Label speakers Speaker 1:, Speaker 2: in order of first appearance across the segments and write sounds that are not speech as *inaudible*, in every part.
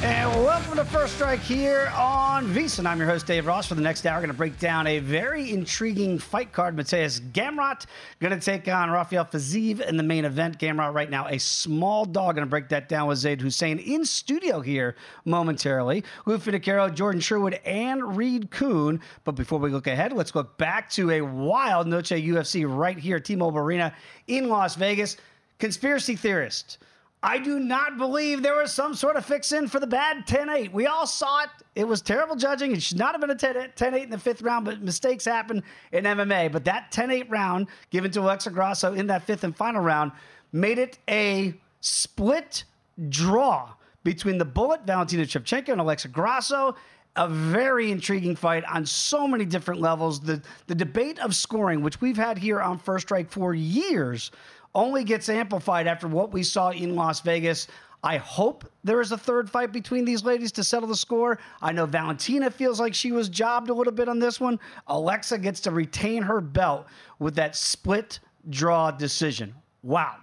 Speaker 1: And welcome to First Strike here on VSiN. I'm your host, Dave Ross. For the next hour, we're going to break down a very intriguing fight card. Mateusz Gamrot going to take on Rafael Fiziev in the main event. Gamrot right now a small dog. Going to break that down with Zayd Hussein in studio here momentarily. Lou Finocchiaro, Jordan Sherwood, and Reed Kuhn. But before we look ahead, let's look back to a wild Noche UFC right here T-Mobile Arena in Las Vegas. Conspiracy theorist. I do not believe there was some sort of fix in for the bad 10 8. We all saw it. It was terrible judging. It should not have been a 10 8 in the fifth round, but mistakes happen in MMA. But that 10 8 round given to Alexa Grasso in that fifth and final round made it a split draw between the Bullet, Valentina Shevchenko, and Alexa Grasso. A very intriguing fight on so many different levels. The, the debate of scoring, which we've had here on First Strike for years, only gets amplified after what we saw in Las Vegas. I hope there is a third fight between these ladies to settle the score. I know Valentina feels like she was jobbed a little bit on this one. Alexa gets to retain her belt with that split draw decision. Wow.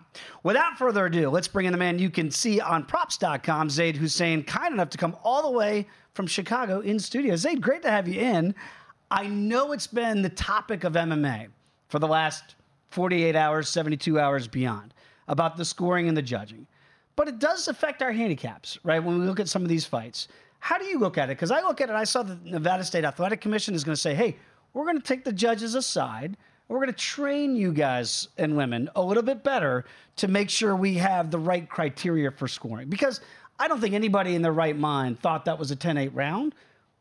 Speaker 1: Without further ado, let's bring in the man you can see on props.com, Zayd Hussein, kind enough to come all the way from Chicago in studio. Zayd, great to have you in. I know it's been the topic of MMA for the last 48 hours, 72 hours beyond about the scoring and the judging. But it does affect our handicaps, right? When we look at some of these fights. How do you look at it? Because I look at it, I saw the Nevada State Athletic Commission is going to say, hey, we're going to take the judges aside. We're going to train you guys and women a little bit better to make sure we have the right criteria for scoring. Because I don't think anybody in their right mind thought that was a 10 8 round,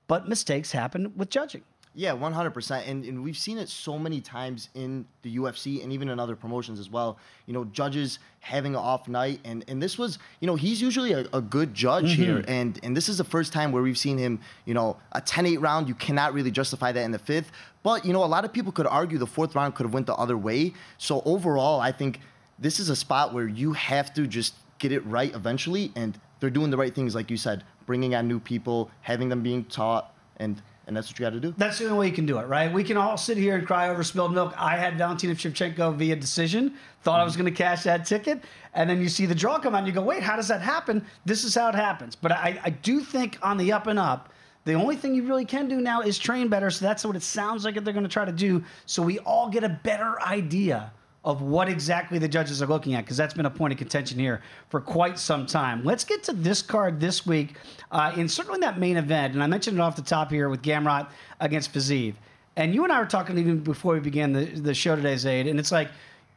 Speaker 1: but mistakes happen with judging.
Speaker 2: Yeah, 100%. And, and we've seen it so many times in the UFC and even in other promotions as well. You know, judges having an off night. And, and this was, you know, he's usually a, a good judge mm-hmm. here. And, and this is the first time where we've seen him, you know, a 10 8 round. You cannot really justify that in the fifth. But, you know, a lot of people could argue the fourth round could have went the other way. So overall, I think this is a spot where you have to just get it right eventually. And they're doing the right things, like you said, bringing on new people, having them being taught. And and that's what you got to do.
Speaker 1: That's the only way you can do it, right? We can all sit here and cry over spilled milk. I had Valentina Shevchenko via decision, thought mm-hmm. I was going to cash that ticket, and then you see the draw come out, and you go, wait, how does that happen? This is how it happens. But I, I do think on the up and up, the only thing you really can do now is train better. So that's what it sounds like they're going to try to do. So we all get a better idea of what exactly the judges are looking at because that's been a point of contention here for quite some time. Let's get to this card this week uh, in certainly that main event, and I mentioned it off the top here with Gamrot against Fiziev. And you and I were talking even before we began the, the show today, Zayd, and it's like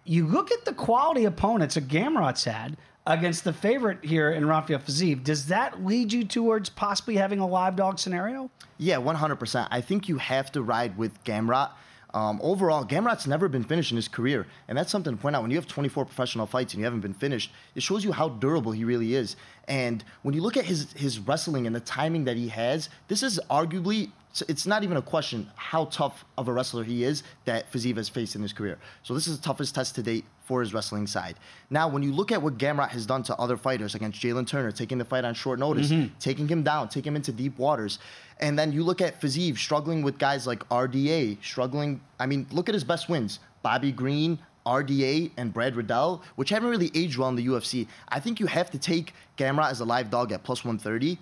Speaker 1: you look at the quality opponents that Gamrot's had against the favorite here in Rafael Fiziev. Does that lead you towards possibly having a live dog scenario?
Speaker 2: Yeah, 100%. I think you have to ride with Gamrot um, overall, Gamrot's never been finished in his career, and that's something to point out. When you have 24 professional fights and you haven't been finished, it shows you how durable he really is. And when you look at his his wrestling and the timing that he has, this is arguably it's not even a question how tough of a wrestler he is that Fiziev has faced in his career. So this is the toughest test to date for his wrestling side. Now, when you look at what Gamrot has done to other fighters against Jalen Turner, taking the fight on short notice, mm-hmm. taking him down, taking him into deep waters, and then you look at Fiziev struggling with guys like RDA, struggling. I mean, look at his best wins: Bobby Green, RDA and Brad Riddell, which haven't really aged well in the UFC. I think you have to take Gamrot as a live dog at plus 130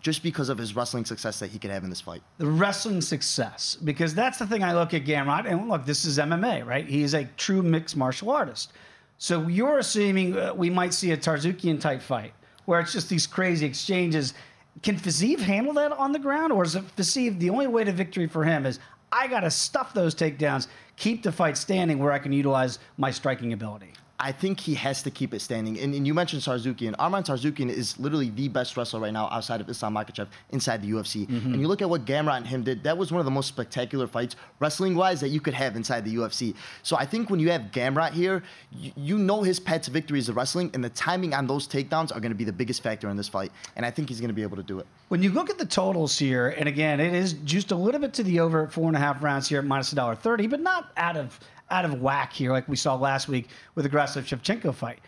Speaker 2: just because of his wrestling success that he could have in this fight.
Speaker 1: The wrestling success, because that's the thing I look at Gamrot, and look, this is MMA, right? He's a true mixed martial artist. So you're assuming uh, we might see a Tsarukyan type fight where it's just these crazy exchanges. Can Fiziev handle that on the ground, or is it Fiziev the only way to victory for him is I got to stuff those takedowns, keep the fight standing where I can utilize my striking ability?
Speaker 2: I think he has to keep it standing. And, and you mentioned Tsarukyan. Arman Tsarukyan is literally the best wrestler right now outside of Islam Makhachev inside the UFC. Mm-hmm. And you look at what Gamrot and him did, that was one of the most spectacular fights, wrestling wise, that you could have inside the UFC. So I think when you have Gamrot here, you, you know his path to victory is the wrestling, and the timing on those takedowns are going to be the biggest factor in this fight. And I think he's going to be able to do it.
Speaker 1: When you look at the totals here, and again, it is just a little bit to the over at four and a half rounds here at minus $1.30, but not out of out of whack here, like we saw last week with the Grasov Shevchenko fight.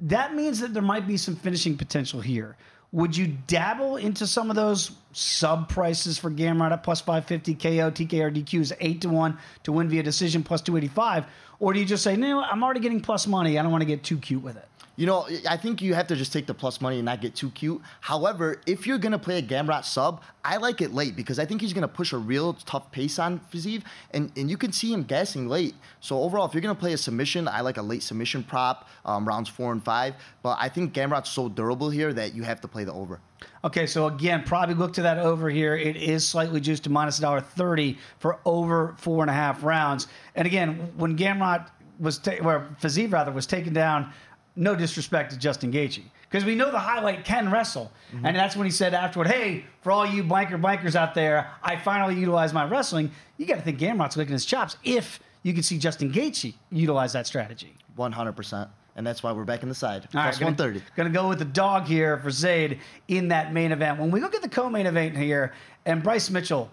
Speaker 1: That means that there might be some finishing potential here. Would you dabble into some of those sub prices for Gamrot at plus 550 KO, TKO, DQ is 8 to 1 to win via decision plus 285? Or do you just say, no, I'm already getting plus money. I don't want to get too cute with it?
Speaker 2: You know, I think you have to just take the plus money and not get too cute. However, if you're going to play a Gamrot sub, I like it late because I think he's going to push a real tough pace on Fiziev, and, and you can see him gassing late. So overall, if you're going to play a submission, I like a late submission prop, um, rounds four and five. But I think Gamrot's so durable here that you have to play the over.
Speaker 1: Okay, so again, probably look to that over here. It is slightly juiced to minus $1.30 for over four and a half rounds. And again, when Gamrot was, ta- where Fiziev rather was taken down no disrespect to Justin Gaethje, because we know the highlight can wrestle, mm-hmm. and that's when he said afterward, "Hey, for all you biker bikers out there, I finally utilized my wrestling." You got to think Gamrot's licking his chops if you can see Justin Gaethje utilize that strategy.
Speaker 2: One hundred percent. And that's why we're back in the side.
Speaker 1: All right, 130. Going to go with the dog here for Zayd in that main event. When we look at the co main event here, and Bryce Mitchell,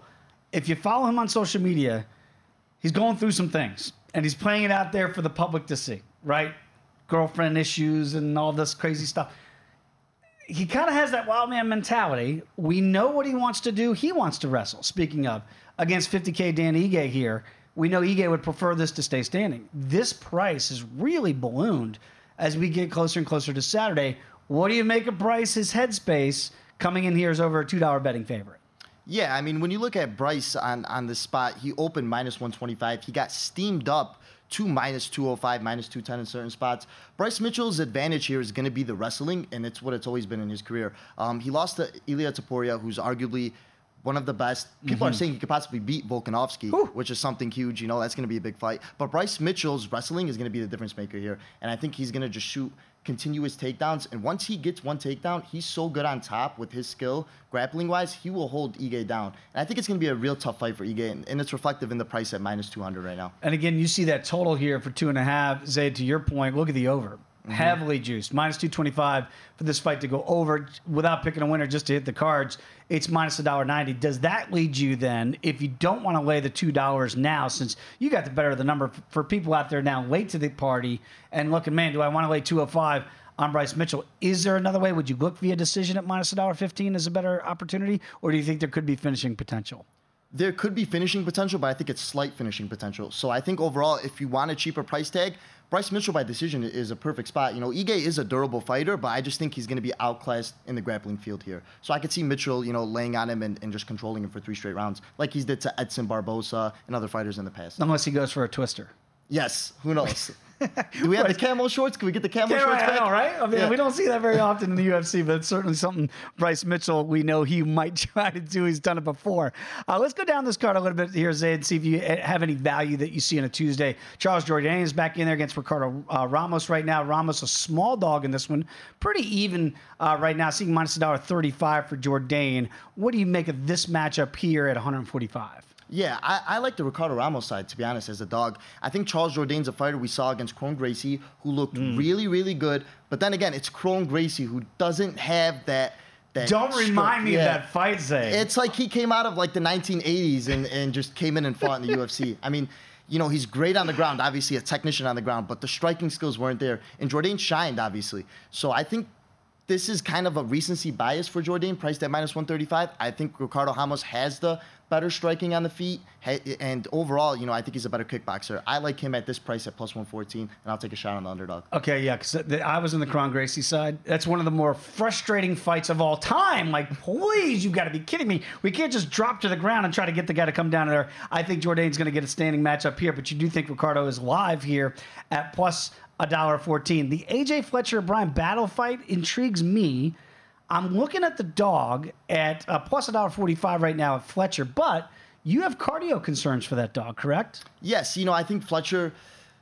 Speaker 1: if you follow him on social media, he's going through some things and he's playing it out there for the public to see, right? Girlfriend issues and all this crazy stuff. He kind of has that wild man mentality. We know what he wants to do. He wants to wrestle. Speaking of, against 50K Dan Ige here, we know Ige would prefer this to stay standing. This price is really ballooned as we get closer and closer to Saturday. What do you make of Bryce's headspace coming in here is over a $2 betting favorite.
Speaker 2: Yeah, I mean, when you look at Bryce on, on the spot, he opened minus 125. He got steamed up to minus 205, minus 210 in certain spots. Bryce Mitchell's advantage here is going to be the wrestling, and it's what it's always been in his career. Um, he lost to Ilya Topuria, who's arguably one of the best. People mm-hmm. are saying he could possibly beat Volkanovski, Ooh. which is something huge. You know, that's going to be a big fight. But Bryce Mitchell's wrestling is going to be the difference maker here. And I think he's going to just shoot continuous takedowns. And once he gets one takedown, he's so good on top with his skill, grappling wise, he will hold Ige down. And I think it's going to be a real tough fight for Ige, and, and, it's reflective in the price at minus 200 right now.
Speaker 1: And again, you see that total here for two and a half. Zayd, to your point, look at the over. Mm-hmm. Heavily juiced, minus 225 for this fight to go over without picking a winner just to hit the cards. It's minus $1.90. Does that lead you then, if you don't want to lay the $2 now, since you got the better of the number for people out there now late to the party and looking, man, do I want to lay 205? on Bryce Mitchell. Is there another way? Would you look via decision at minus $1.15 as a better opportunity, or do you think there could be finishing potential?
Speaker 2: There could be finishing potential, but I think it's slight finishing potential. So I think overall, if you want a cheaper price tag, Bryce Mitchell by decision is a perfect spot. You know, Ige is a durable fighter, but I just think he's going to be outclassed in the grappling field here. So I could see Mitchell, you know, laying on him and, and just controlling him for three straight rounds, like he's did to Edson Barbosa and other fighters in the past.
Speaker 1: Unless he goes for a twister.
Speaker 2: Yes, who knows? *laughs* Do we have the camo shorts? Can we get the camo yeah, shorts
Speaker 1: right,
Speaker 2: back?
Speaker 1: Know, right? I mean, yeah. we don't see that very often in the UFC, but it's certainly something Bryce Mitchell, we know he might *laughs* try to do. He's done it before. Uh, let's go down this card a little bit here, Zayd, see if you uh, have any value that you see on a Tuesday. Charles Jourdain is back in there against Ricardo uh, Ramos right now. Ramos, a small dog in this one. Pretty even uh, right now, seeing minus $1.35 for Jourdain. What do you make of this matchup here at 145?
Speaker 2: Yeah, I, I, like the Ricardo Ramos side, to be honest, as a dog. I think Charles Jourdain's a fighter we saw against Kron Gracie who looked mm. really, really good. But then again, it's Kron Gracie who doesn't have that. that
Speaker 1: Don't remind me yeah. of that fight, Zay.
Speaker 2: It's like he came out of like the 1980s and, and just came in and fought in the UFC. I mean, you know, he's great on the ground, obviously a technician on the ground, but the striking skills weren't there. And Jourdain shined, obviously. So I think this is kind of a recency bias for Jourdain, priced at minus 135. I think Ricardo Ramos has the better striking on the feet, and overall, you know, I think he's a better kickboxer. I like him at this price at plus 114, and I'll take a shot on the underdog.
Speaker 1: Okay, yeah, because I was on the Kron Gracie side. That's one of the more frustrating fights of all time. Like, please, you got to be kidding me. We can't just drop to the ground and try to get the guy to come down there. I think Jourdain's going to get a standing match up here, but you do think Ricardo is live here at plus a dollar fourteen. The AJ Fletcher Brian Battle fight intrigues me. I'm looking at the dog at uh, plus a dollar forty-five right now at Fletcher, but you have cardio concerns for that dog, correct?
Speaker 2: Yes. You know, I think Fletcher,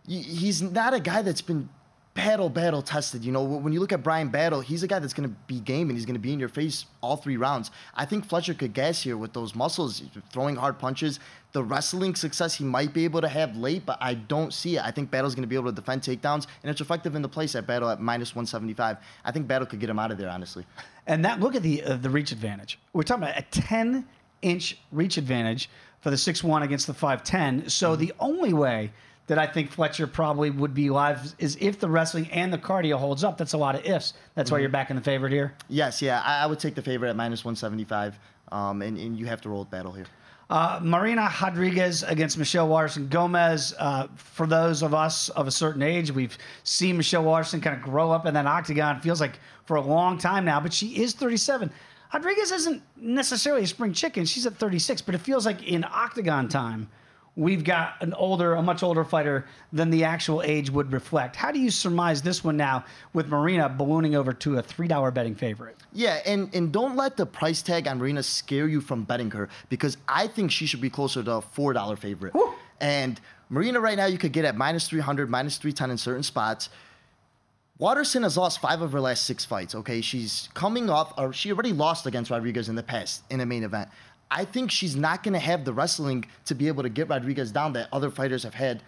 Speaker 2: he's not a guy that's been battle, battle tested. You know, when you look at Brian Battle, he's a guy that's going to be game and he's going to be in your face all three rounds. I think Fletcher could gas here with those muscles, throwing hard punches. The wrestling success he might be able to have late, but I don't see it. I think Battle's going to be able to defend takedowns, and it's effective in the place at Battle at minus 175. I think Battle could get him out of there, honestly.
Speaker 1: And that look at the uh, the reach advantage. We're talking about a 10 inch reach advantage for the 6 1 against the 5'10. So mm-hmm. the only way that I think Fletcher probably would be live is if the wrestling and the cardio holds up. That's a lot of ifs. That's mm-hmm. why you're back in the favorite here.
Speaker 2: Yes, yeah, I, I would take the favorite at minus 175, um, and, and you have to roll with Battle here.
Speaker 1: Uh, Marina Rodriguez against Michelle Waterson Gomez. Uh, for those of us of a certain age, we've seen Michelle Waterson kind of grow up in that octagon. It feels like for a long time now, but she is 37. Rodriguez isn't necessarily a spring chicken. She's at 36, but it feels like in octagon time, we've got an older, a much older fighter than the actual age would reflect. How do you surmise this one now with Marina ballooning over to a three dollar betting favorite?
Speaker 2: Yeah, and and don't let the price tag on Marina scare you from betting her because I think she should be closer to a four dollar favorite. Woo. And Marina right now you could get at minus three hundred, minus three ten in certain spots. Waterson has lost five of her last six fights. Okay, she's coming off, or she already lost against Rodriguez in the past in a main event. I think she's not going to have the wrestling to be able to get Rodriguez down that other fighters have had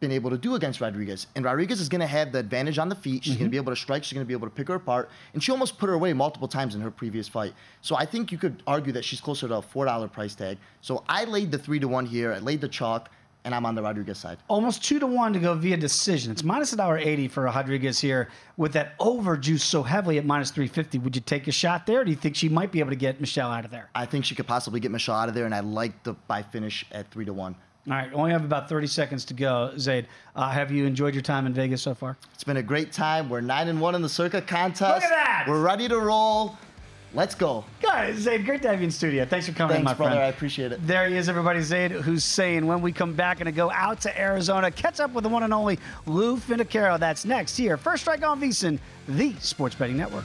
Speaker 2: been able to do against Rodriguez. And Rodriguez is going to have the advantage on the feet. She's mm-hmm. going to be able to strike. She's going to be able to pick her apart. And she almost put her away multiple times in her previous fight. So I think you could argue that she's closer to a $4 price tag. So I laid the 3 to 1 here. I laid the chalk and I'm on the Rodriguez side.
Speaker 1: Almost two to one to go via decision. It's minus a dollar eighty for Rodriguez here with that over juice so heavily at minus three fifty. Would you take a shot there? Do you think she might be able to get Michelle out of there?
Speaker 2: I think she could possibly get Michelle out of there, and I like the buy finish at three to one.
Speaker 1: All right, only have about 30 seconds to go. Zayd, uh, have you enjoyed your time in Vegas so far?
Speaker 2: It's been a great time. We're 9 and 1 in the Circa contest.
Speaker 1: Look at that!
Speaker 2: We're ready to roll. Let's go.
Speaker 1: Guys, Zayd, great to have you in studio. Thanks for coming
Speaker 2: Thanks,
Speaker 1: in, my
Speaker 2: brother.
Speaker 1: friend.
Speaker 2: I appreciate it.
Speaker 1: There he is, everybody. Zayd, who's saying when we come back and to go out to Arizona, catch up with the one and only Lou Finocchiaro. That's next here. First Strike on VSiN, the Sports Betting Network.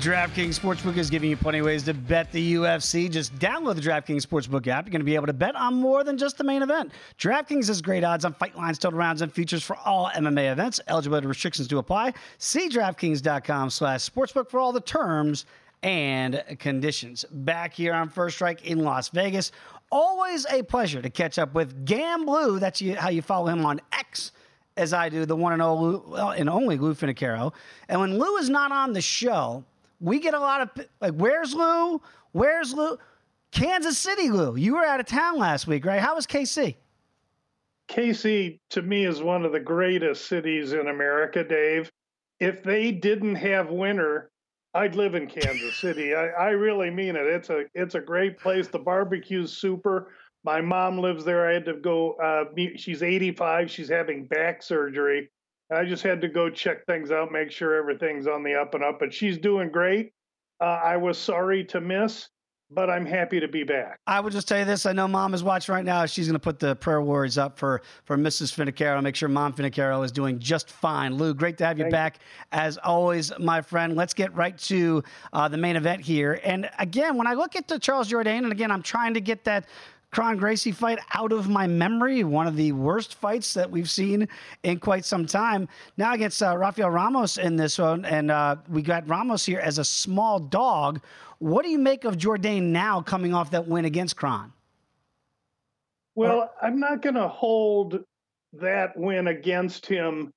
Speaker 1: DraftKings Sportsbook is giving you plenty of ways to bet the UFC. Just download the DraftKings Sportsbook app. You're going to be able to bet on more than just the main event. DraftKings has great odds on fight lines, total rounds, and features for all MMA events. Eligibility restrictions do apply. See DraftKings.com slash sportsbook for all the terms and conditions. Back here on First Strike in Las Vegas. Always a pleasure to catch up with Gam Blue. That's how you follow him on X as I do, the one and only, and only Lou Finocchiaro. And when Lou is not on the show, we get a lot of like, where's Lou? Where's Lou? Kansas City, Lou. You were out of town last week, right? How was KC?
Speaker 3: KC to me is one of the greatest cities in America, Dave. If they didn't have winter, I'd live in Kansas City. I, I really mean it. It's a it's a great place. The barbecue's super. My mom lives there. I had to go. Uh, she's 85. She's having back surgery. I just had to go check things out, make sure everything's on the up and up. But she's doing great. Uh, I was sorry to miss, but I'm happy to be back.
Speaker 1: I would just tell you this: I know Mom is watching right now. She's going to put the prayer words up for for Mrs. Finocchiaro. Make sure Mom Finocchiaro is doing just fine. Lou, great to have you Thank back you. as always, my friend. Let's get right to uh, the main event here. And again, when I look at the Charles Jourdain, and again, I'm trying to get that Kron Gracie fight out of my memory. One of the worst fights that we've seen in quite some time. Now against uh, Rafael Ramos in this one, and uh, we got Ramos here as a small dog. What do you make of Jourdain now coming off that win against Kron?
Speaker 3: Well, I'm not going to hold that win against him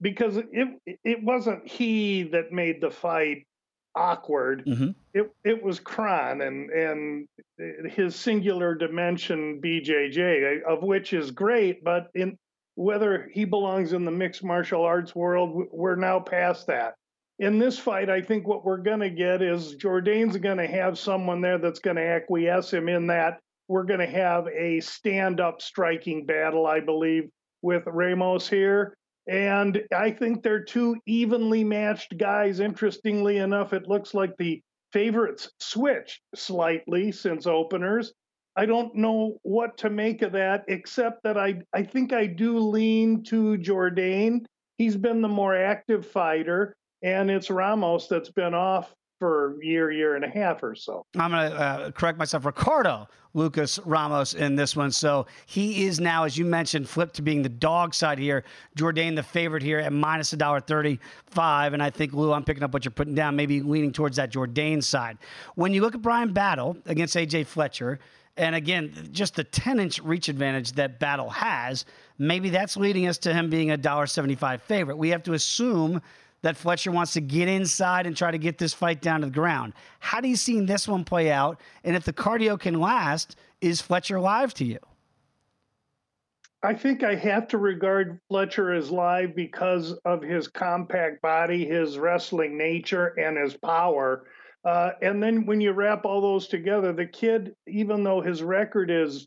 Speaker 3: because it it wasn't he that made the fight awkward. Mm-hmm. It it was Kron and and his singular dimension BJJ, of which is great, but in whether he belongs in the mixed martial arts world, we're now past that. In this fight, I think what we're going to get is Jourdain's going to have someone there that's going to acquiesce him in that. We're going to have a stand up striking battle, I believe, with Ramos here. And I think they're two evenly matched guys. Interestingly enough, it looks like the favorites switched slightly since openers. I don't know what to make of that, except that I, I think I do lean to Jourdain. He's been the more active fighter, and it's Ramos that's been off for a year, year and a half or so.
Speaker 1: I'm going to uh, correct myself. Ricardo Lucas Ramos in this one. So he is now, as you mentioned, flipped to being the dog side here. Jourdain, the favorite here at minus $1.35. And I think, Lou, I'm picking up what you're putting down, maybe leaning towards that Jourdain side. When you look at Brian Battle against AJ Fletcher, and again, just the 10 inch reach advantage that Battle has, maybe that's leading us to him being a $1.75 favorite. We have to assume that Fletcher wants to get inside and try to get this fight down to the ground. How do you see this one play out? And if the cardio can last, is Fletcher live to you?
Speaker 3: I think I have to regard Fletcher as live because of his compact body, his wrestling nature, and his power. Uh, and then when you wrap all those together, the kid, even though his record is,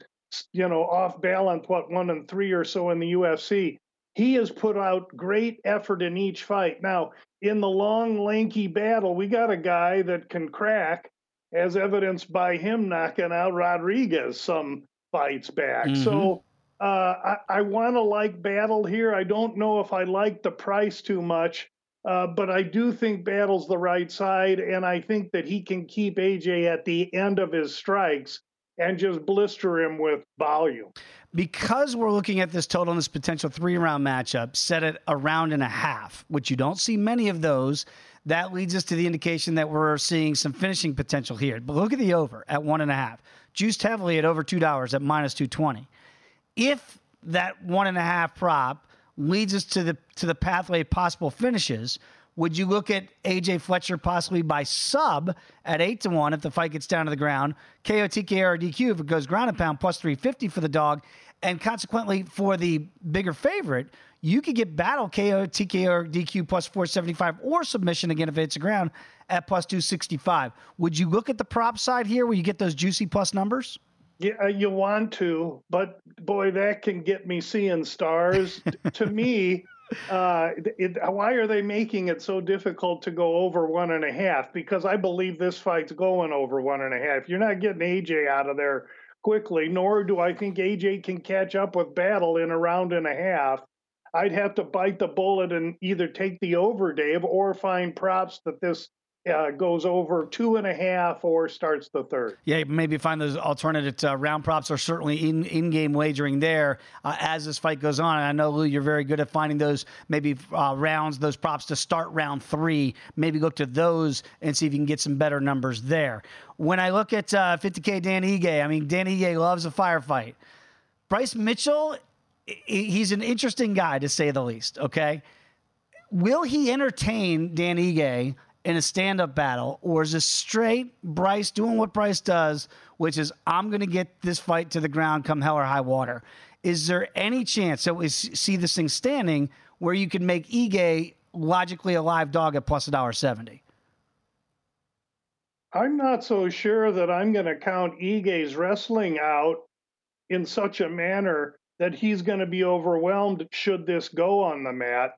Speaker 3: you know, off balance, what one and three or so in the UFC, he has put out great effort in each fight. Now, in the long, lanky battle, we got a guy that can crack, as evidenced by him knocking out Rodriguez some fights back. Mm-hmm. So uh, I, I want to like Battle here. I don't know if I like the price too much. Uh, but I do think Battle's the right side, and I think that he can keep AJ at the end of his strikes and just blister him with volume
Speaker 1: because we're looking at this total in this potential three round matchup set at a round and a half, which you don't see many of those. That leads us to the indication that we're seeing some finishing potential here. But look at the over at one and a half, juiced heavily at over two dollars at minus two twenty. If that one and a half prop leads us to the to the pathway possible finishes, would you look at AJ Fletcher possibly by sub at eight to one if the fight gets down to the ground? KO, TKO, or DQ if it goes ground and pound plus 350 for the dog. And consequently, for the bigger favorite, you could get Battle KO, TKO, or DQ plus 475 or submission again if it's a ground at plus 265. Would you look at the prop side here where you get those juicy plus numbers?
Speaker 3: Yeah, uh, you want to, but boy, that can get me seeing stars. *laughs* to me, uh, it, why are they making it so difficult to go over one and a half? Because I believe this fight's going over one and a half. You're not getting AJ out of there quickly, nor do I think AJ can catch up with Battle in a round and a half. I'd have to bite the bullet and either take the over, Dave, or find props that this uh, goes over two and a half or starts the third.
Speaker 1: Yeah, maybe find those alternate uh, round props are certainly in in game wagering there uh, as this fight goes on. And I know Lou, you're very good at finding those maybe uh, rounds, those props to start round three. Maybe look to those and see if you can get some better numbers there. When I look at 50k uh, Dan Ige, I mean Dan Ige loves a firefight. Bryce Mitchell, he's an interesting guy to say the least. Okay. Will he entertain Dan Ige in a stand up battle, or is this straight Bryce doing what Bryce does, which is I'm going to get this fight to the ground come hell or high water? Is there any chance that we see this thing standing where you can make Ige logically a live dog at plus a dollar seventy?
Speaker 3: I'm not so sure that I'm going to count Ige's wrestling out in such a manner that he's going to be overwhelmed should this go on the mat.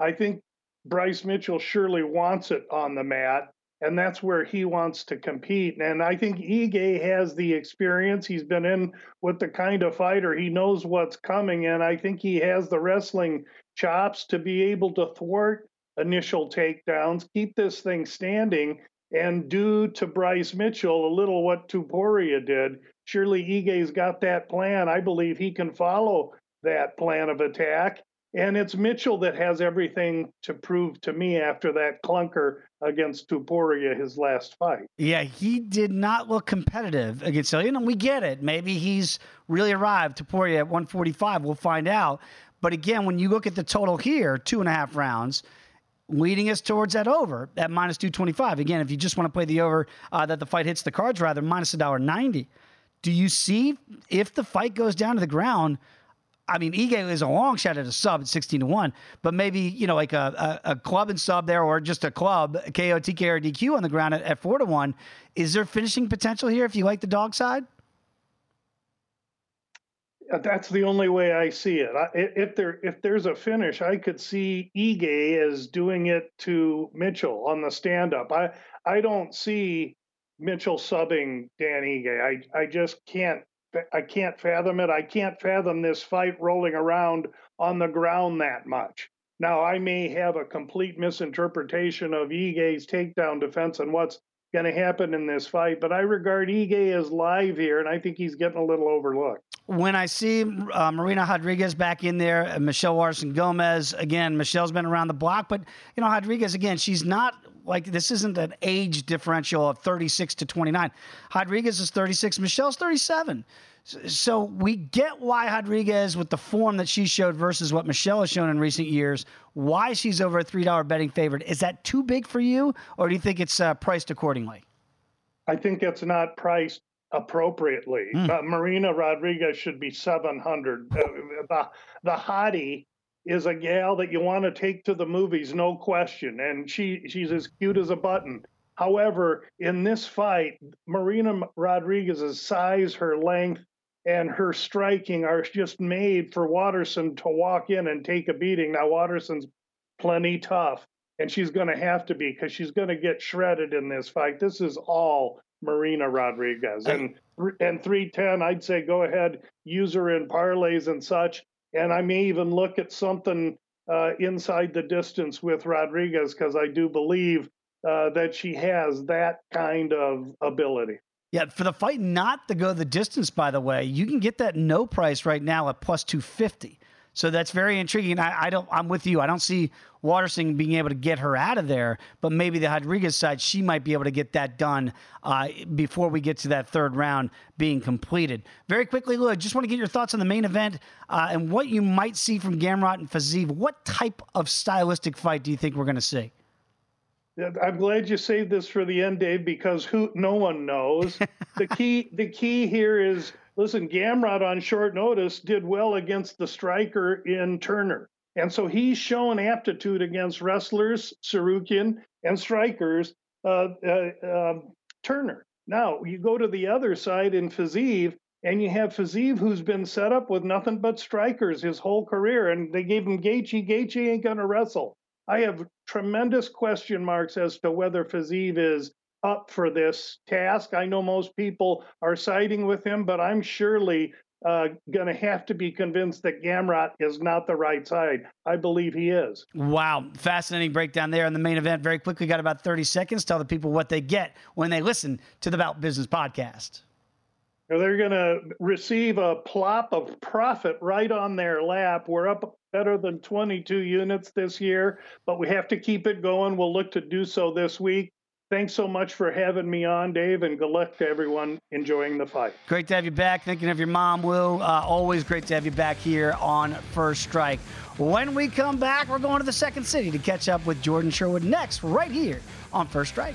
Speaker 3: I think Bryce Mitchell surely wants it on the mat, and that's where he wants to compete. And I think Ige has the experience. He's been in with the kind of fighter. He knows what's coming, and I think he has the wrestling chops to be able to thwart initial takedowns, keep this thing standing, and do to Bryce Mitchell a little what Topuria did. Surely Ige's got that plan. I believe he can follow that plan of attack. And it's Mitchell that has everything to prove to me after that clunker against Topuria, his last fight.
Speaker 1: Yeah, he did not look competitive against Ilya. And we get it. Maybe he's really arrived. Topuria at 145. We'll find out. But again, when you look at the total here, two and a half rounds, leading us towards that over at minus 225. Again, if you just want to play the over uh, that the fight hits the cards, rather, minus a dollar ninety. Do you see if the fight goes down to the ground? I mean, Ige is a long shot at a sub at 16 to 1, but maybe, you know, like a, a, a club and sub there or just a club, KO, TK, or DQ on the ground at, at 4 to 1. Is there finishing potential here if you like the dog side?
Speaker 3: Uh, that's the only way I see it. if there if there's a finish, I could see Ige as doing it to Mitchell on the stand up. I I don't see Mitchell subbing Dan Ige. I I just can't I can't fathom it. I can't fathom this fight rolling around on the ground that much. Now, I may have a complete misinterpretation of Ige's takedown defense and what's going to happen in this fight, but I regard Ige as live here, and I think he's getting a little overlooked.
Speaker 1: When I see uh, Marina Rodriguez back in there, uh, Michelle Waterson Gomez, again, Michelle's been around the block, but, you know, Rodriguez, again, she's not like this isn't an age differential of 36 to 29. Rodriguez is 36, Michelle's 37. So we get why Rodriguez, with the form that she showed versus what Michelle has shown in recent years, why she's over a $3 betting favorite. Is that too big for you, or do you think it's uh, priced accordingly?
Speaker 3: I think it's not priced appropriately. Mm. Uh, Marina Rodriguez should be 700. Uh, the, the hottie is a gal that you want to take to the movies, no question. And she she's as cute as a button. However, in this fight, Marina Rodriguez's size, her length, and her striking are just made for Waterson to walk in and take a beating. Now Waterson's plenty tough, and she's going to have to be because she's going to get shredded in this fight. This is all Marina Rodriguez, and and three ten. I'd say go ahead, use her in parlays and such and I may even look at something uh, inside the distance with Rodriguez because I do believe uh, that she has that kind of ability.
Speaker 1: Yeah, for the fight not to go the distance, by the way, you can get that no price right now at plus 250. So that's very intriguing. I, I, don't. I'm with you. I don't see Waterson being able to get her out of there, but maybe the Rodriguez side, she might be able to get that done uh, before we get to that third round being completed. Very quickly, Lou, I just want to get your thoughts on the main event uh, and what you might see from Gamrot and Fiziev. What type of stylistic fight do you think we're going to see?
Speaker 3: I'm glad you saved this for the end, Dave, because who no one knows. *laughs* the key the key here is listen, Gamrot on short notice did well against the striker in Turner. And so he's shown aptitude against wrestlers, Tsarukyan, and strikers, uh, uh, uh, Turner. Now, you go to the other side in Fiziev, and you have Fiziev who's been set up with nothing but strikers his whole career, and they gave him Gaethje. Gaethje ain't going to wrestle. I have tremendous question marks as to whether Fiziev is up for this task. I know most people are siding with him, but I'm surely uh, going to have to be convinced that Gamrot is not the right side. I believe he is.
Speaker 1: Wow. Fascinating breakdown there in the main event. Very quickly, got about 30 seconds. Tell the people what they get when they listen to the About Business podcast.
Speaker 3: They're going to receive a plop of profit right on their lap. We're up better than 22 units this year, but we have to keep it going. We'll look to do so this week. Thanks so much for having me on, Dave, and good luck to everyone enjoying the fight.
Speaker 1: Great to have you back. Thinking of your mom, Will. Uh, always great to have you back here on First Strike. When we come back, we're going to the second city to catch up with Jordan Sherwood next, right here on First Strike.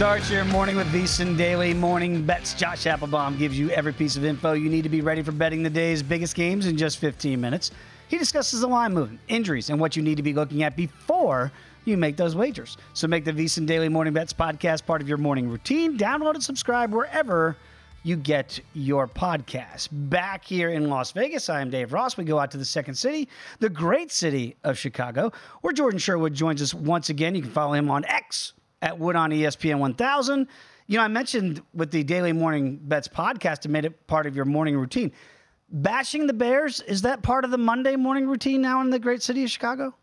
Speaker 1: Start your morning with VSiN Daily Morning Bets. Josh Applebaum gives you every piece of info you need to be ready for betting the day's biggest games in just 15 minutes. He discusses the line movement, injuries, and what you need to be looking at before you make those wagers. So make the VSiN Daily Morning Bets podcast part of your morning routine. Download and subscribe wherever you get your podcast. Back here in Las Vegas, I am Dave Ross. We go out to the second city, the great city of Chicago, where Jordan Sherwood joins us once again. You can follow him on X at Wood on ESPN 1000. You know, I mentioned with the Daily Morning Bets podcast, it made it part of your morning routine. Bashing the Bears, is that part of the Monday morning routine now in the great city of Chicago?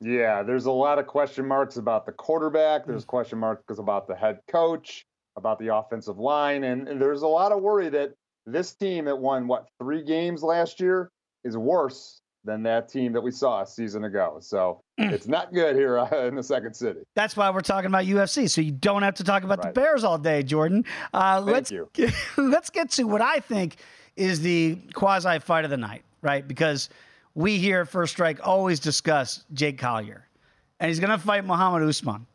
Speaker 4: Yeah, there's a lot of question marks about the quarterback. There's question marks about the head coach, about the offensive line. And, and there's a lot of worry that this team that won, what, three games last year is worse than that team that we saw a season ago. So it's not good here uh, *laughs* in the second city.
Speaker 1: That's why we're talking about UFC, so you don't have to talk about
Speaker 4: Right.
Speaker 1: the Bears all day, Jordan. Uh,
Speaker 4: Thank
Speaker 1: let's
Speaker 4: you.
Speaker 1: Get, *laughs* let's get to what I think is the quasi fight of the night, right? Because we here at First Strike always discuss Jake Collier, and he's going to fight Muhammad Usman.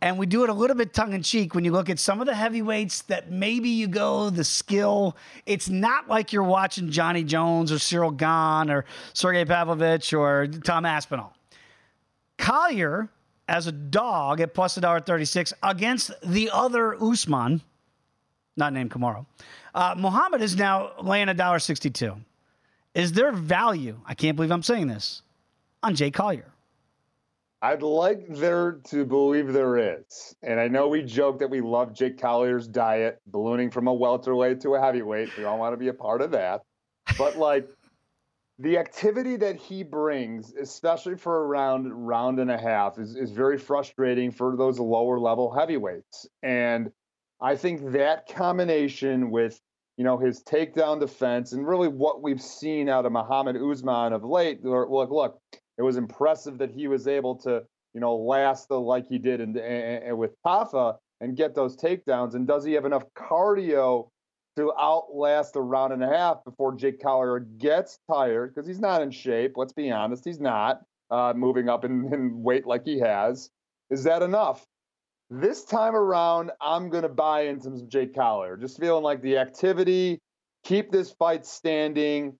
Speaker 1: And we do it a little bit tongue in cheek when you look at some of the heavyweights that maybe you go the skill. It's not like you're watching Johnny Jones or Ciryl Gane or Sergey Pavlovich or Tom Aspinall. Collier as a dog at plus a dollar thirty six against the other Usman, not named Kamaru. Uh, Muhammad is now laying a dollar sixty two. Is there value? I can't believe I'm saying this on Jay Collier.
Speaker 4: I'd like there to believe there is. And I know we joke that we love Jake Collier's diet, ballooning from a welterweight to a heavyweight. We all want to be a part of that. But like the activity that he brings, especially for a round, round and a half, is, is very frustrating for those lower level heavyweights. And I think that combination with you know his takedown defense and really what we've seen out of Muhammad Usman of late. Look, look, it was impressive that he was able to, you know, last the, like he did in, with Tafa and get those takedowns? And does he have enough cardio to outlast a round and a half before Jake Collier gets tired? Because he's not in shape. Let's be honest, he's not uh, moving up in, in weight like he has. Is that enough? This time around, I'm going to buy into some Jake Collier. Just feeling like the activity, keep this fight standing,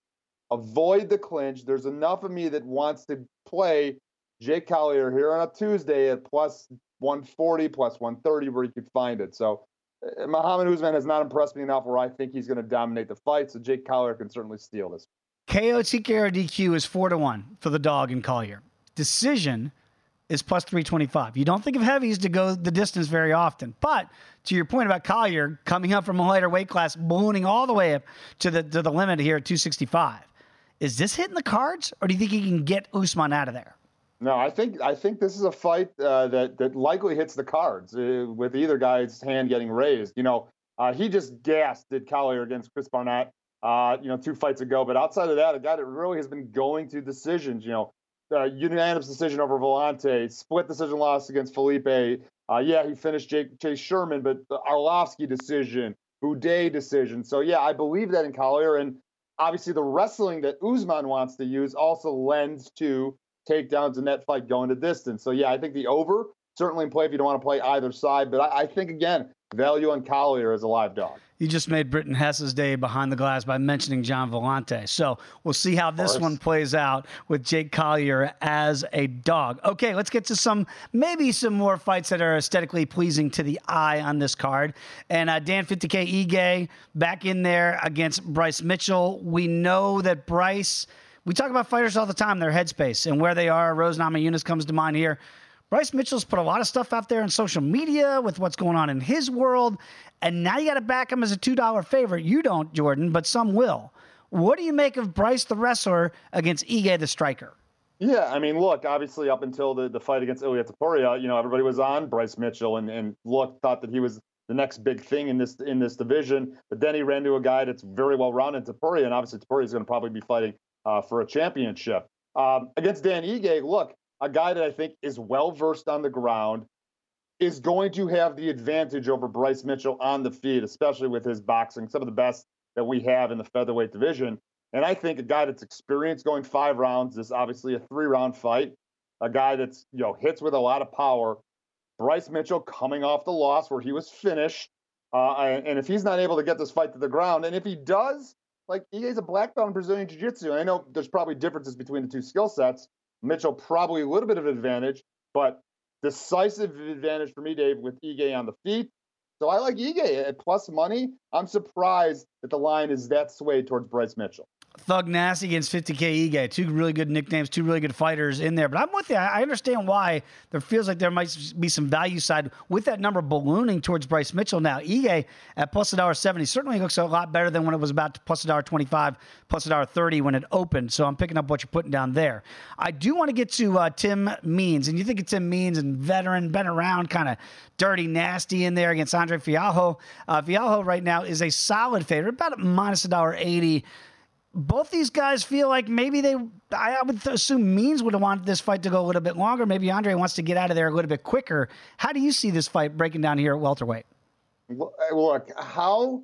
Speaker 4: avoid the clinch. There's enough of me that wants to play Jake Collier here on a Tuesday at plus 140, plus 130, where you could find it. So uh, Mohammed Usman has not impressed me enough where I think he's going to dominate the fight. So Jake Collier can certainly steal this.
Speaker 1: KO, is four to one for the dog in Collier. Decision is plus 325. You don't think of heavies to go the distance very often. But to your point about Collier coming up from a lighter weight class, ballooning all the way up to the, to the limit here at 265, is this hitting the cards or do you think he can get Usman out of there?
Speaker 4: No, I think I think this is a fight uh, that that likely hits the cards uh, with either guy's hand getting raised. You know, uh, he just gassed did Collier against Chris Barnett, uh, you know, two fights ago. But outside of that, a guy that really has been going to decisions. You know, uh, unanimous decision over Villante, split decision loss against Felipe. Uh, yeah, he finished Jake, Chase Sherman, but the Arlovsky decision, Boudet decision. So yeah, I believe that in Collier, and obviously the wrestling that Usman wants to use also lends to takedowns in that fight going to distance. So yeah, I think the over certainly in play if you don't want to play either side. But I, I think again, value on Collier as a live dog.
Speaker 1: You just made Britton Hess's day behind the glass by mentioning Gian Villante. So we'll see how this one plays out with Jake Collier as a dog. Okay, let's get to some maybe some more fights that are aesthetically pleasing to the eye on this card. And uh, Dan 50K Ige back in there against Bryce Mitchell. We know that Bryce. We talk about fighters all the time, their headspace and where they are. Rose Namajunas comes to mind here. Bryce Mitchell's put a lot of stuff out there on social media with what's going on in his world, and now you got to back him as a $2 favorite. You don't, Jordan, but some will. What do you make of Bryce the wrestler against Ige the striker?
Speaker 4: Yeah, I mean, look, obviously up until the, the fight against Ilia Topuria, you know, everybody was on Bryce Mitchell and, and look, thought that he was the next big thing in this in this division. But then he ran to a guy that's very well rounded, Topuria, and obviously Topuria is going to probably be fighting uh, for a championship. Um, against Dan Ige, look, a guy that I think is well versed on the ground, is going to have the advantage over Bryce Mitchell on the feet, especially with his boxing, some of the best that we have in the featherweight division. And I think a guy that's experienced going five rounds is obviously a three round fight. A guy that's, you know, hits with a lot of power. Bryce Mitchell coming off the loss where he was finished. Uh, and if he's not able to get this fight to the ground, and if he does, like he he's a black belt in Brazilian Jiu Jitsu. I know there's probably differences between the two skill sets, Mitchell probably a little bit of advantage, but decisive advantage for me, Dave, with Ige on the feet. So I like Ige at plus money. I'm surprised that the line is that swayed towards Bryce Mitchell.
Speaker 1: Thug Nasty against 50K Ige. Two really good nicknames, two really good fighters in there. But I'm with you. I understand why there feels like there might be some value side with that number ballooning towards Bryce Mitchell now. Ige at plus a dollar seventy certainly looks a lot better than when it was about plus a dollar twenty five, plus a dollar thirty when it opened. So I'm picking up what you're putting down there. I do want to get to uh, Tim Means, and you think of Tim Means and veteran, been around, kind of dirty, nasty in there against Andre Fialho. Uh, Fialho right now is a solid favorite, about minus a dollar eighty both these guys feel like maybe they, I would assume Means would have wanted this fight to go a little bit longer. Maybe Andre wants to get out of there a little bit quicker. How do you see this fight breaking down here at welterweight?
Speaker 4: Look, how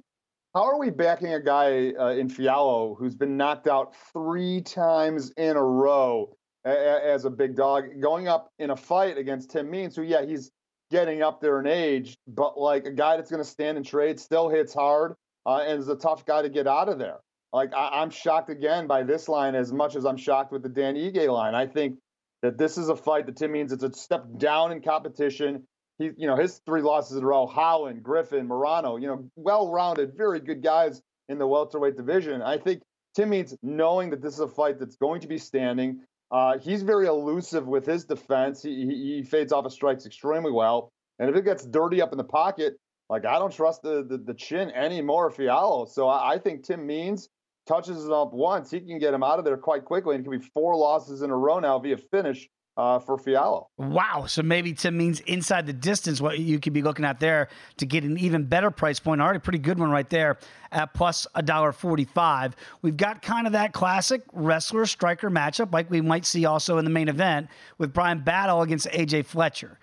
Speaker 4: how are we backing a guy uh, in Fialho who's been knocked out three times in a row as a big dog, going up in a fight against Tim Means, who yeah he's getting up there in age, but like a guy that's going to stand and trade, still hits hard, uh, and is a tough guy to get out of there. Like I, am shocked again by this line as much as I'm shocked with the Dan Ige line. I think that this is a fight that Tim Means it's a step down in competition. He, you know, his three losses in a row: Holland, Griffin, Morono. You know, well-rounded, very good guys in the welterweight division. I think Tim Means knowing that this is a fight that's going to be standing. Uh, he's very elusive with his defense. He, he, he fades off of strikes extremely well. And if it gets dirty up in the pocket, like I don't trust the the, the chin anymore, Fialho. So I, I think Tim Means touches it up once, he can get him out of there quite quickly. And it can be four losses in a row now via finish uh, for Fialho.
Speaker 1: Wow. So maybe Tim Means inside the distance, what you could be looking at there to get an even better price point. Already pretty good one right there at plus a dollar forty-five. We've got kind of that classic wrestler striker matchup, like we might see also in the main event with Brian Battle against AJ Fletcher.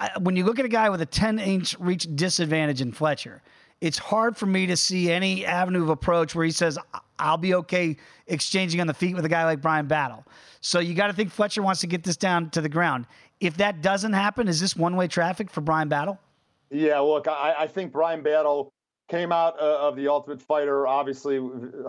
Speaker 1: I, when you look at a guy with a 10 inch reach disadvantage in Fletcher, it's hard for me to see any avenue of approach where he says, I'll be okay exchanging on the feet with a guy like Brian Battle. So you got to think Fletcher wants to get this down to the ground. If that doesn't happen, is this one way traffic for Brian Battle?
Speaker 4: Yeah, look, I, I think Brian Battle came out uh, of the Ultimate Fighter, obviously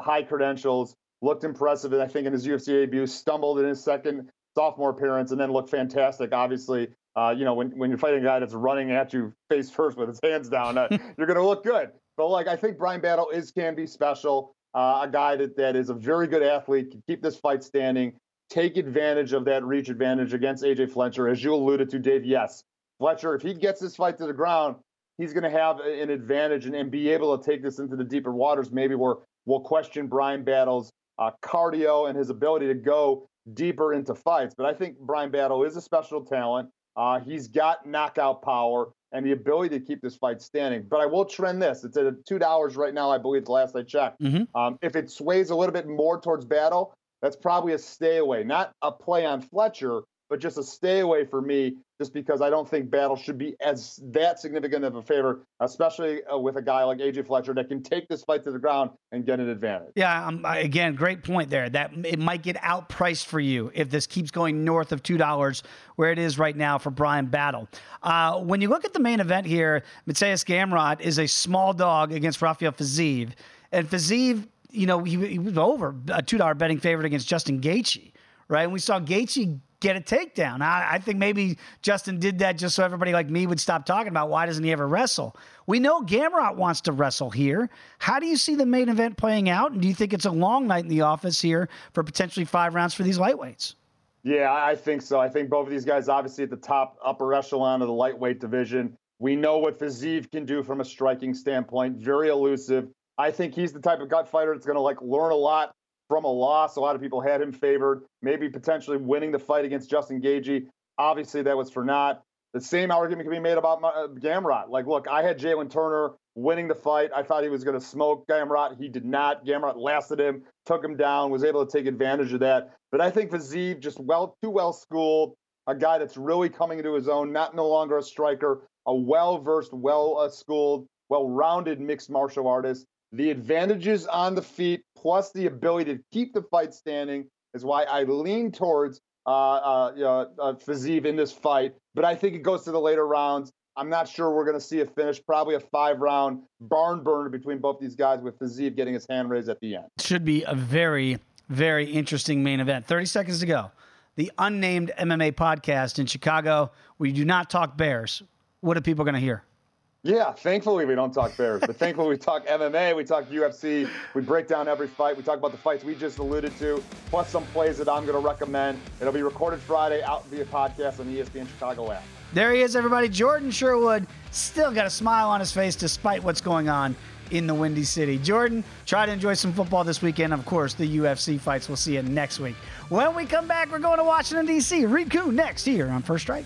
Speaker 4: high credentials, looked impressive, and I think in his UFC debut, stumbled in his second sophomore appearance, and then looked fantastic. Obviously, uh, you know, when, when you're fighting a guy that's running at you face first with his hands down, uh, *laughs* you're going to look good. But like, I think Brian Battle is can be special. Uh, a guy that, that is a very good athlete, can keep this fight standing, take advantage of that reach advantage against AJ Fletcher. As you alluded to, Dave, yes, Fletcher, if he gets this fight to the ground, he's going to have an advantage and, and, be able to take this into the deeper waters, maybe where we'll question Brian Battle's uh, cardio and his ability to go deeper into fights. But I think Brian Battle is a special talent. Uh, he's got knockout power and the ability to keep this fight standing. But I will trend this. It's at two dollars right now, I believe. The last I checked. Mm-hmm. Um, if it sways a little bit more towards battle, that's probably a stay away, not a play on Fletcher, but just a stay away for me, just because I don't think Battle should be as that significant of a favor, especially uh, with a guy like AJ Fletcher that can take this fight to the ground and get an advantage.
Speaker 1: Yeah, um, again, great point there. That it might get outpriced for you if this keeps going north of two dollars, where it is right now for Brian Battle. Uh, when you look at the main event here, Mateusz Gamrot is a small dog against Rafael Fiziev, and Fiziev, you know, he, he was over a two dollar betting favorite against Justin Gaethje right? And we saw Gaethje get a takedown. I, I, think maybe Justin did that just so everybody like me would stop talking about why doesn't he ever wrestle. We know Gamrot wants to wrestle here. How do you see the main event playing out? And do you think it's a long night in the office here for potentially five rounds for these lightweights?
Speaker 4: Yeah, I think so. I think both of these guys, obviously at the top upper echelon of the lightweight division. We know what Fiziev can do from a striking standpoint. Very elusive. I think he's the type of gut fighter that's going to like learn a lot from a loss. A lot of people had him favored, maybe potentially winning the fight against Justin Gaethje. Obviously, that was for not. The same argument can be made about uh, Gamrot. Like, look, I had Jalen Turner winning the fight. I thought he was going to smoke Gamrot. He did not. Gamrot lasted him, took him down, was able to take advantage of that. But I think Fiziev just well too well schooled, a guy that's really coming into his own, not no longer a striker, a well versed, well schooled, well rounded mixed martial artist. The advantages on the feet plus the ability to keep the fight standing is why I lean towards uh, uh, uh, Fiziev in this fight. But I think it goes to the later rounds. I'm not sure we're going to see a finish. Probably a five round barn burner between both these guys with Fiziev getting his hand raised at the end.
Speaker 1: Should be a very, very interesting main event. 30 seconds to go. The unnamed MMA podcast in Chicago. We do not talk Bears. What are people going to hear?
Speaker 4: Yeah, thankfully we don't talk Bears, but thankfully we talk MMA, we talk UFC, we break down every fight, we talk about the fights we just alluded to, plus some plays that I'm going to recommend. It'll be recorded Friday out via podcast on the ESPN Chicago app.
Speaker 1: There he is, everybody. Jordan Sherwood still got a smile on his face despite what's going on in the Windy City. Jordan, try to enjoy some football this weekend. Of course, the UFC fights. We'll see you next week. When we come back, we're going to Washington, D.C. Reed Kuhn next here on First Strike.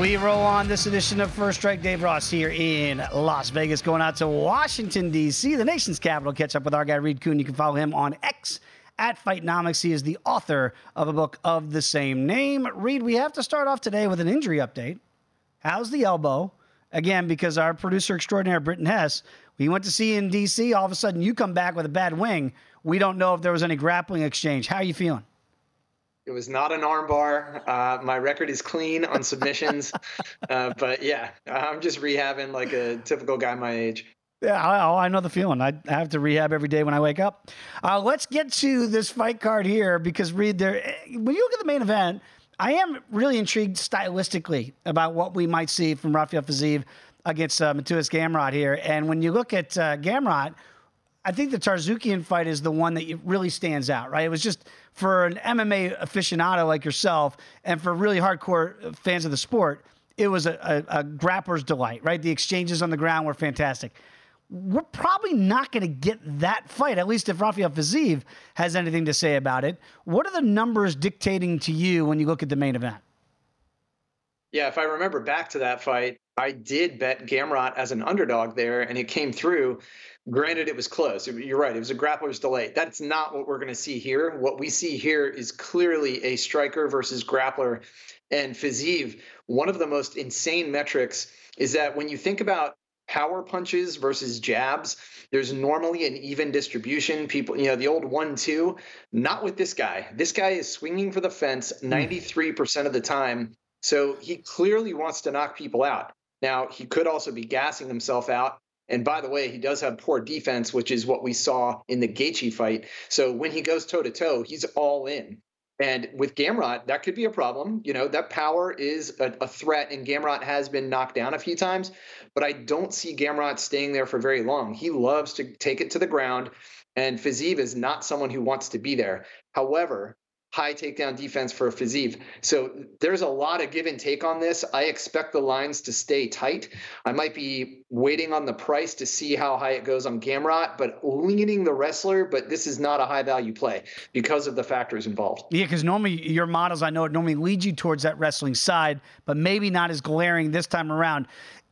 Speaker 1: We roll on this edition of First Strike. Dave Ross here in Las Vegas, going out to Washington, D.C., the nation's capital. Catch up with our guy, Reed Kuhn. You can follow him on X at Fightnomics. He is the author of a book of the same name. Reed, we have to start off today with an injury update. How's the elbow? Again, because our producer extraordinaire, Britton Hess, we went to see in D.C. All of a sudden, you come back with a bad wing. We don't know if there was any grappling exchange. How are you feeling?
Speaker 5: It was not an armbar. Uh, my record is clean on submissions, *laughs* uh, but yeah, I'm just rehabbing like a typical guy my age.
Speaker 1: Yeah, I, I know the feeling. I have to rehab every day when I wake up. Uh, let's get to this fight card here because Reed, there when you look at the main event, I am really intrigued stylistically about what we might see from Rafael Fiziev against uh, Mateusz Gamrot here. And when you look at uh, Gamrot, I think the Tsarukyan fight is the one that really stands out, right? It was just for an MMA aficionado like yourself and for really hardcore fans of the sport, it was a, a, a grappler's delight, right? The exchanges on the ground were fantastic. We're probably not going to get that fight, at least if Rafael Fiziev has anything to say about it. What are the numbers dictating to you when you look at the main event?
Speaker 5: Yeah, if I remember back to that fight, I did bet Gamrot as an underdog there, and it came through. Granted, it was close. You're right. It was a grappler's delay. That's not what we're going to see here. What we see here is clearly a striker versus grappler. And Fiziev, one of the most insane metrics is that when you think about power punches versus jabs, there's normally an even distribution. People, you know, the old one two, not with this guy. This guy is swinging for the fence hmm. 93% of the time. So he clearly wants to knock people out. Now, he could also be gassing himself out and by the way, he does have poor defense, which is what we saw in the Gaethje fight. So when he goes toe to toe, he's all in. And with Gamrot, that could be a problem. You know, that power is a, a, threat, and Gamrot has been knocked down a few times, but I don't see Gamrot staying there for very long. He loves to take it to the ground, and Fiziev is not someone who wants to be there. However, high takedown defense for Fiziev. So there's a lot of give and take on this. I expect the lines to stay tight. I might be waiting on the price to see how high it goes on Gamrot, but leaning the wrestler, but this is not a high value play because of the factors involved.
Speaker 1: Yeah, because normally your models, I know it normally leads you towards that wrestling side, but maybe not as glaring this time around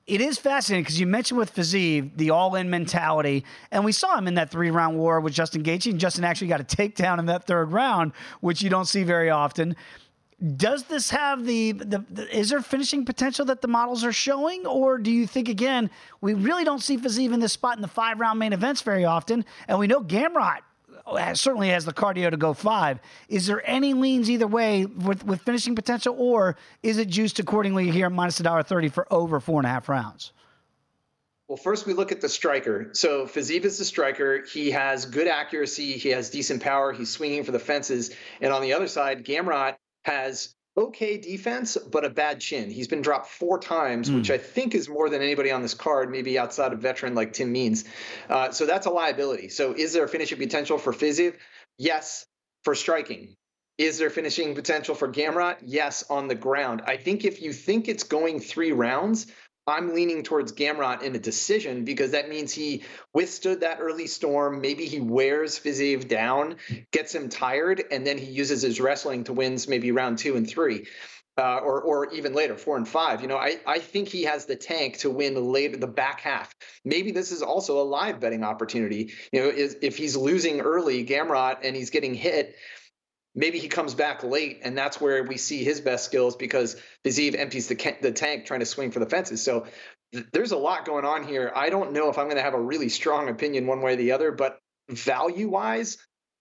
Speaker 1: it is fascinating because you mentioned with Fiziev the all-in mentality, and we saw him in that three-round war with Justin Gaethje, and Justin actually got a takedown in that third round, which you don't see very often. Does this have the, the, the is there finishing potential that the models are showing, or do you think again we really don't see Fiziev in this spot in the five-round main events very often, and we know Gamrot Oh, certainly has the cardio to go five. Is there any leans either way with, with finishing potential, or is it juiced accordingly here minus a dollar thirty for over four and a half rounds?
Speaker 5: Well, first we look at the striker. So Fiziev is the striker. He has good accuracy. He has decent power. He's swinging for the fences. And on the other side, Gamrot has okay defense, but a bad chin. He's been dropped four times, mm. which I think is more than anybody on this card, maybe outside of veteran like Tim Means. Uh, so that's a liability. So is there finishing potential for Fiziev? Yes, for striking. Is there finishing potential for Gamrot? Yes, on the ground. I think if you think it's going three rounds, I'm leaning towards Gamrot in a decision because that means he withstood that early storm. Maybe he wears Fiziev down, gets him tired, and then he uses his wrestling to wins maybe round two and three. Uh, or or even later, four and five. You know, I, I think he has the tank to win later the back half. Maybe this is also a live betting opportunity. You know, is, if he's losing early, Gamrot, and he's getting hit, maybe he comes back late and that's where we see his best skills because Fiziev empties the, the tank trying to swing for the fences. So th- there's a lot going on here. I don't know if I'm going to have a really strong opinion one way or the other, but value wise,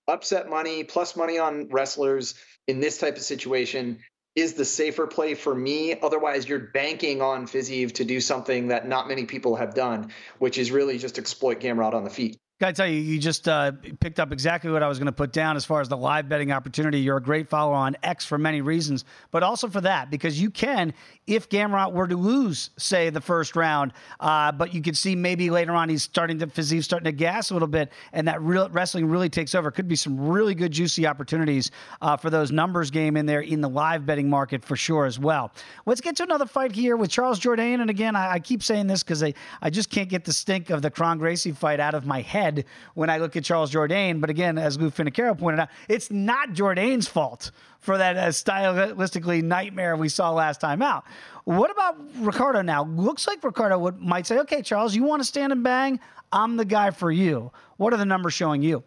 Speaker 5: upset money plus money on wrestlers in this type of situation, is the safer play for me. Otherwise, you're banking on Fiziev to do something that not many people have done, which is really just exploit Gamrot on the feet.
Speaker 1: Got to tell you, you just uh, picked up exactly what I was going to put down as far as the live betting opportunity. You're a great follower on X for many reasons, but also for that because you can, if Gamrot were to lose, say the first round, uh, but you can see maybe later on he's starting to Fiziev starting to gas a little bit, and that real wrestling really takes over. Could be some really good juicy opportunities uh, for those numbers game in there in the live betting market for sure as well. Let's get to another fight here with Charles Jourdain, and again, I, I keep saying this because I I just can't get the stink of the Kron Gracie fight out of my head head when I look at Charles Jourdain. But again, as Lou Finocchiaro pointed out, it's not Jourdain's fault for that uh, stylistically nightmare we saw last time out. What about Ricardo now? Looks like Ricardo would, might say, okay, Charles, you want to stand and bang? I'm the guy for you. What are the numbers showing you?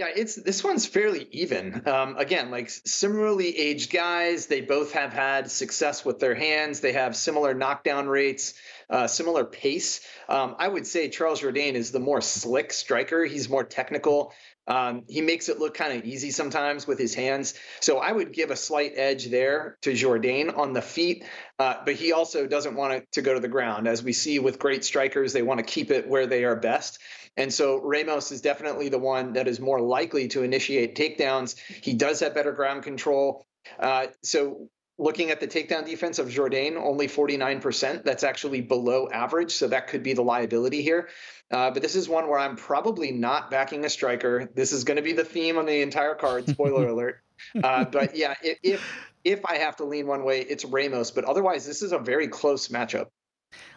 Speaker 5: Yeah, it's this one's fairly even. Um, again, like similarly aged guys, they both have had success with their hands. They have similar knockdown rates, uh, similar pace. Um, I would say Charles Jourdain is the more slick striker. He's more technical. Um, he makes it look kind of easy sometimes with his hands. So I would give a slight edge there to Jourdain on the feet, uh, but he also doesn't want it to go to the ground. As we see with great strikers, they want to keep it where they are best. And so Ramos is definitely the one that is more likely to initiate takedowns. He does have better ground control. Uh, so looking at the takedown defense of Jourdain, only 49%. That's actually below average. So that could be the liability here. Uh, but this is one where I'm probably not backing a striker. This is going to be the theme on the entire card. Spoiler *laughs* alert. Uh, but yeah, if if I have to lean one way, it's Ramos. But otherwise, this is a very close matchup.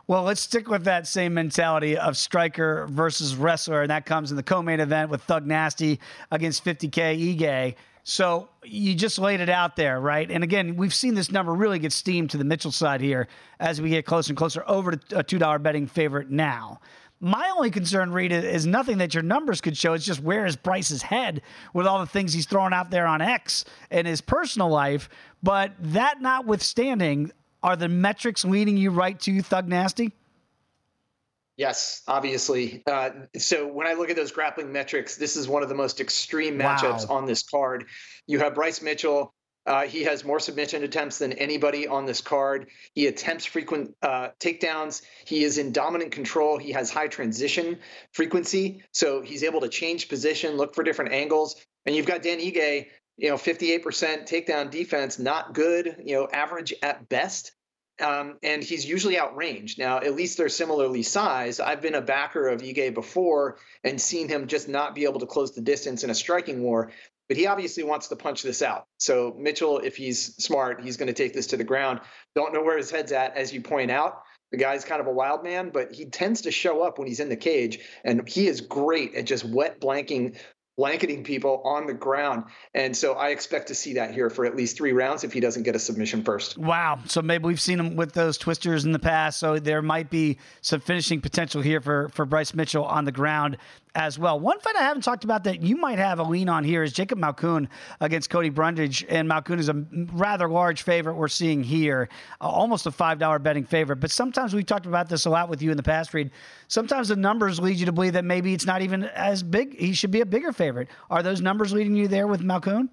Speaker 1: Well, let's stick with that same mentality of striker versus wrestler, and that comes in the co-main event with Thug Nasty against 50K Ige. So you just laid it out there, right? And again, we've seen this number really get steamed to the Mitchell side here as we get closer and closer over to a $2 betting favorite now. My only concern, Rita, is nothing that your numbers could show. It's just where is Bryce's head with all the things he's throwing out there on X in his personal life. But that notwithstanding, are the metrics leading you right to Thug Nasty?
Speaker 5: Yes, obviously. Uh, so when I look at those grappling metrics, this is one of the most extreme matchups wow. on this card. You have Bryce Mitchell. Uh, he has more submission attempts than anybody on this card. He attempts frequent uh, takedowns. He is in dominant control. He has high transition frequency, so he's able to change position, look for different angles. And you've got Dan Ige, you know, 58% takedown defense, not good, you know, average at best. Um, and he's usually outranged. Now, at least they're similarly sized. I've been a backer of Ige before and seen him just not be able to close the distance in a striking war. But he obviously wants to punch this out. So Mitchell, if he's smart, he's going to take this to the ground. Don't know where his head's at, as you point out. The guy's kind of a wild man, but he tends to show up when he's in the cage, and he is great at just wet blanking blanketing people on the ground. And so I expect to see that here for at least three rounds if he doesn't get a submission first.
Speaker 1: Wow. So maybe we've seen him with those twisters in the past. So there might be some finishing potential here for, for Bryce Mitchell on the ground as well. One fight I haven't talked about that you might have a lean on here is Jacob Malkoun against Cody Brundage. And Malkoun is a rather large favorite we're seeing here, uh, almost a $5 betting favorite. But sometimes we've talked about this a lot with you in the past, Reed. Sometimes the numbers lead you to believe that maybe it's not even as big. He should be a bigger favorite. Are those numbers leading you there with Malkoun?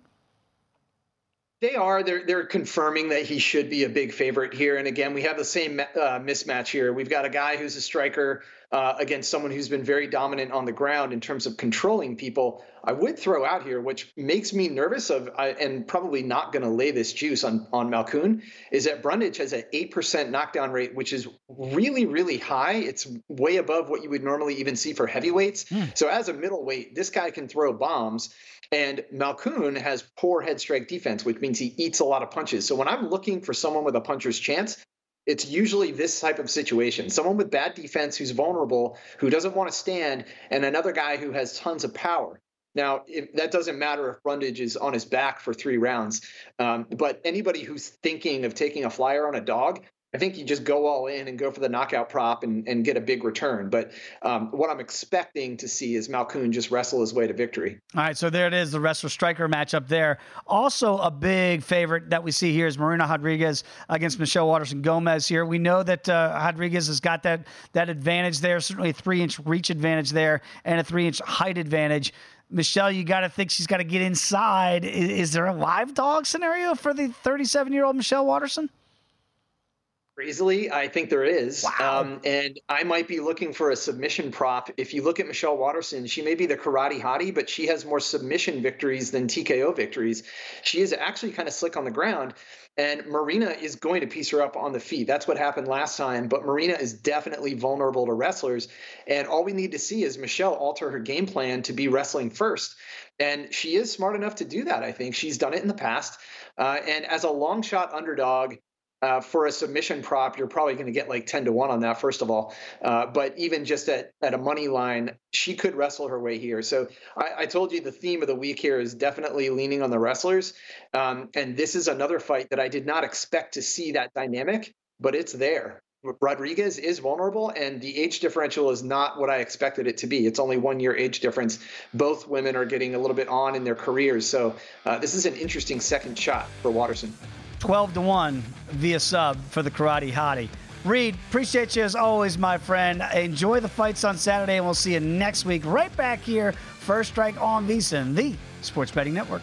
Speaker 5: They are. They're they're confirming that he should be a big favorite here. And again, we have the same uh, mismatch here. We've got a guy who's a striker uh, against someone who's been very dominant on the ground in terms of controlling people. I would throw out here, which makes me nervous of, uh, and probably not going to lay this juice on on Malkoun, is that Brundage has an eight percent knockdown rate, which is really really high. It's way above what you would normally even see for heavyweights. Mm. So as a middleweight, this guy can throw bombs. And Malkoun has poor head strike defense, which means he eats a lot of punches. So when I'm looking for someone with a puncher's chance, it's usually this type of situation someone with bad defense who's vulnerable, who doesn't want to stand, and another guy who has tons of power. Now, that doesn't matter if Brundage is on his back for three rounds, um, but anybody who's thinking of taking a flyer on a dog, I think you just go all in and go for the knockout prop and, and get a big return. But um, what I'm expecting to see is Malkoun just wrestle his way to victory.
Speaker 1: All right, so there it is, the wrestler striker matchup there. Also, a big favorite that we see here is Marina Rodriguez against Michelle Waterson Gomez here. We know that uh, Rodriguez has got that that advantage there, certainly a three inch reach advantage there, and a three inch height advantage Michelle, you got to think she's got to get inside. Is, is, there a live dog scenario for the 37 year old Michelle Waterson?
Speaker 5: Easily, I think there is. Wow. Um, and I might be looking for a submission prop. If you look at Michelle Waterson, she may be the karate hottie, but she has more submission victories than TKO victories. She is actually kind of slick on the ground. And Marina is going to piece her up on the feet. That's what happened last time. But Marina is definitely vulnerable to wrestlers. And all we need to see is Michelle alter her game plan to be wrestling first. And she is smart enough to do that, I think. She's done it in the past. Uh, and as a long shot underdog, uh, for a submission prop, you're probably going to get like 10 to 1 on that, first of all. Uh, but even just at, at a money line, she could wrestle her way here. So I, I, told you the theme of the week here is definitely leaning on the wrestlers. Um, and this is another fight that I did not expect to see that dynamic, but it's there. Rodriguez is vulnerable, and the age differential is not what I expected it to be. It's only one year age difference. Both women are getting a little bit on in their careers. So uh, this is an interesting second shot for Waterson.
Speaker 1: 12 to 1 via sub for the Karate Hottie. Reed, appreciate you as always, my friend. Enjoy the fights on Saturday, and we'll see you next week right back here. First Strike on VSiN, the Sports Betting Network.